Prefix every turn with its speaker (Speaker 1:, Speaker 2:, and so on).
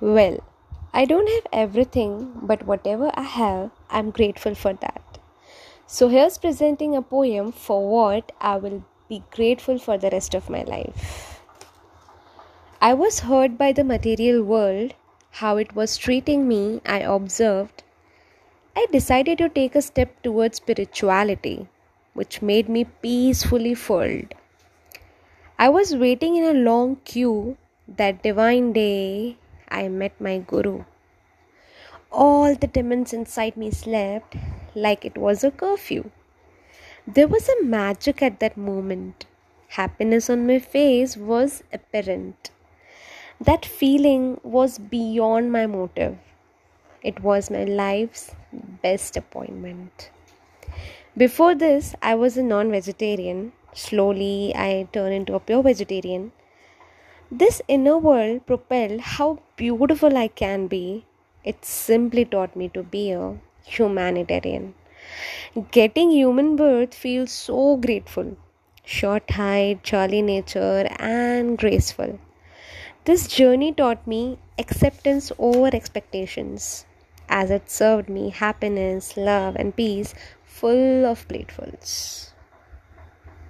Speaker 1: Well, I don't have everything, but whatever I have, I'm grateful for that. So here's presenting a poem for what I will be grateful for the rest of my life. I was hurt by the material world, how it was treating me, I observed. I decided to take a step towards spirituality, which made me peacefully filled. I was waiting in a long queue that divine day I met my Guru. All the demons inside me slept like it was a curfew. There was a magic at that moment. Happiness on my face was apparent. That feeling was beyond my motive. It was my life's best appointment. Before this, I was a non vegetarian. Slowly, I turned into a pure vegetarian. This inner world propelled how beautiful I can be. It simply taught me to be a humanitarian. Getting human birth feels so grateful. Short height, jolly nature, and graceful. This journey taught me acceptance over expectations, as it served me happiness, love, and peace full of platefuls.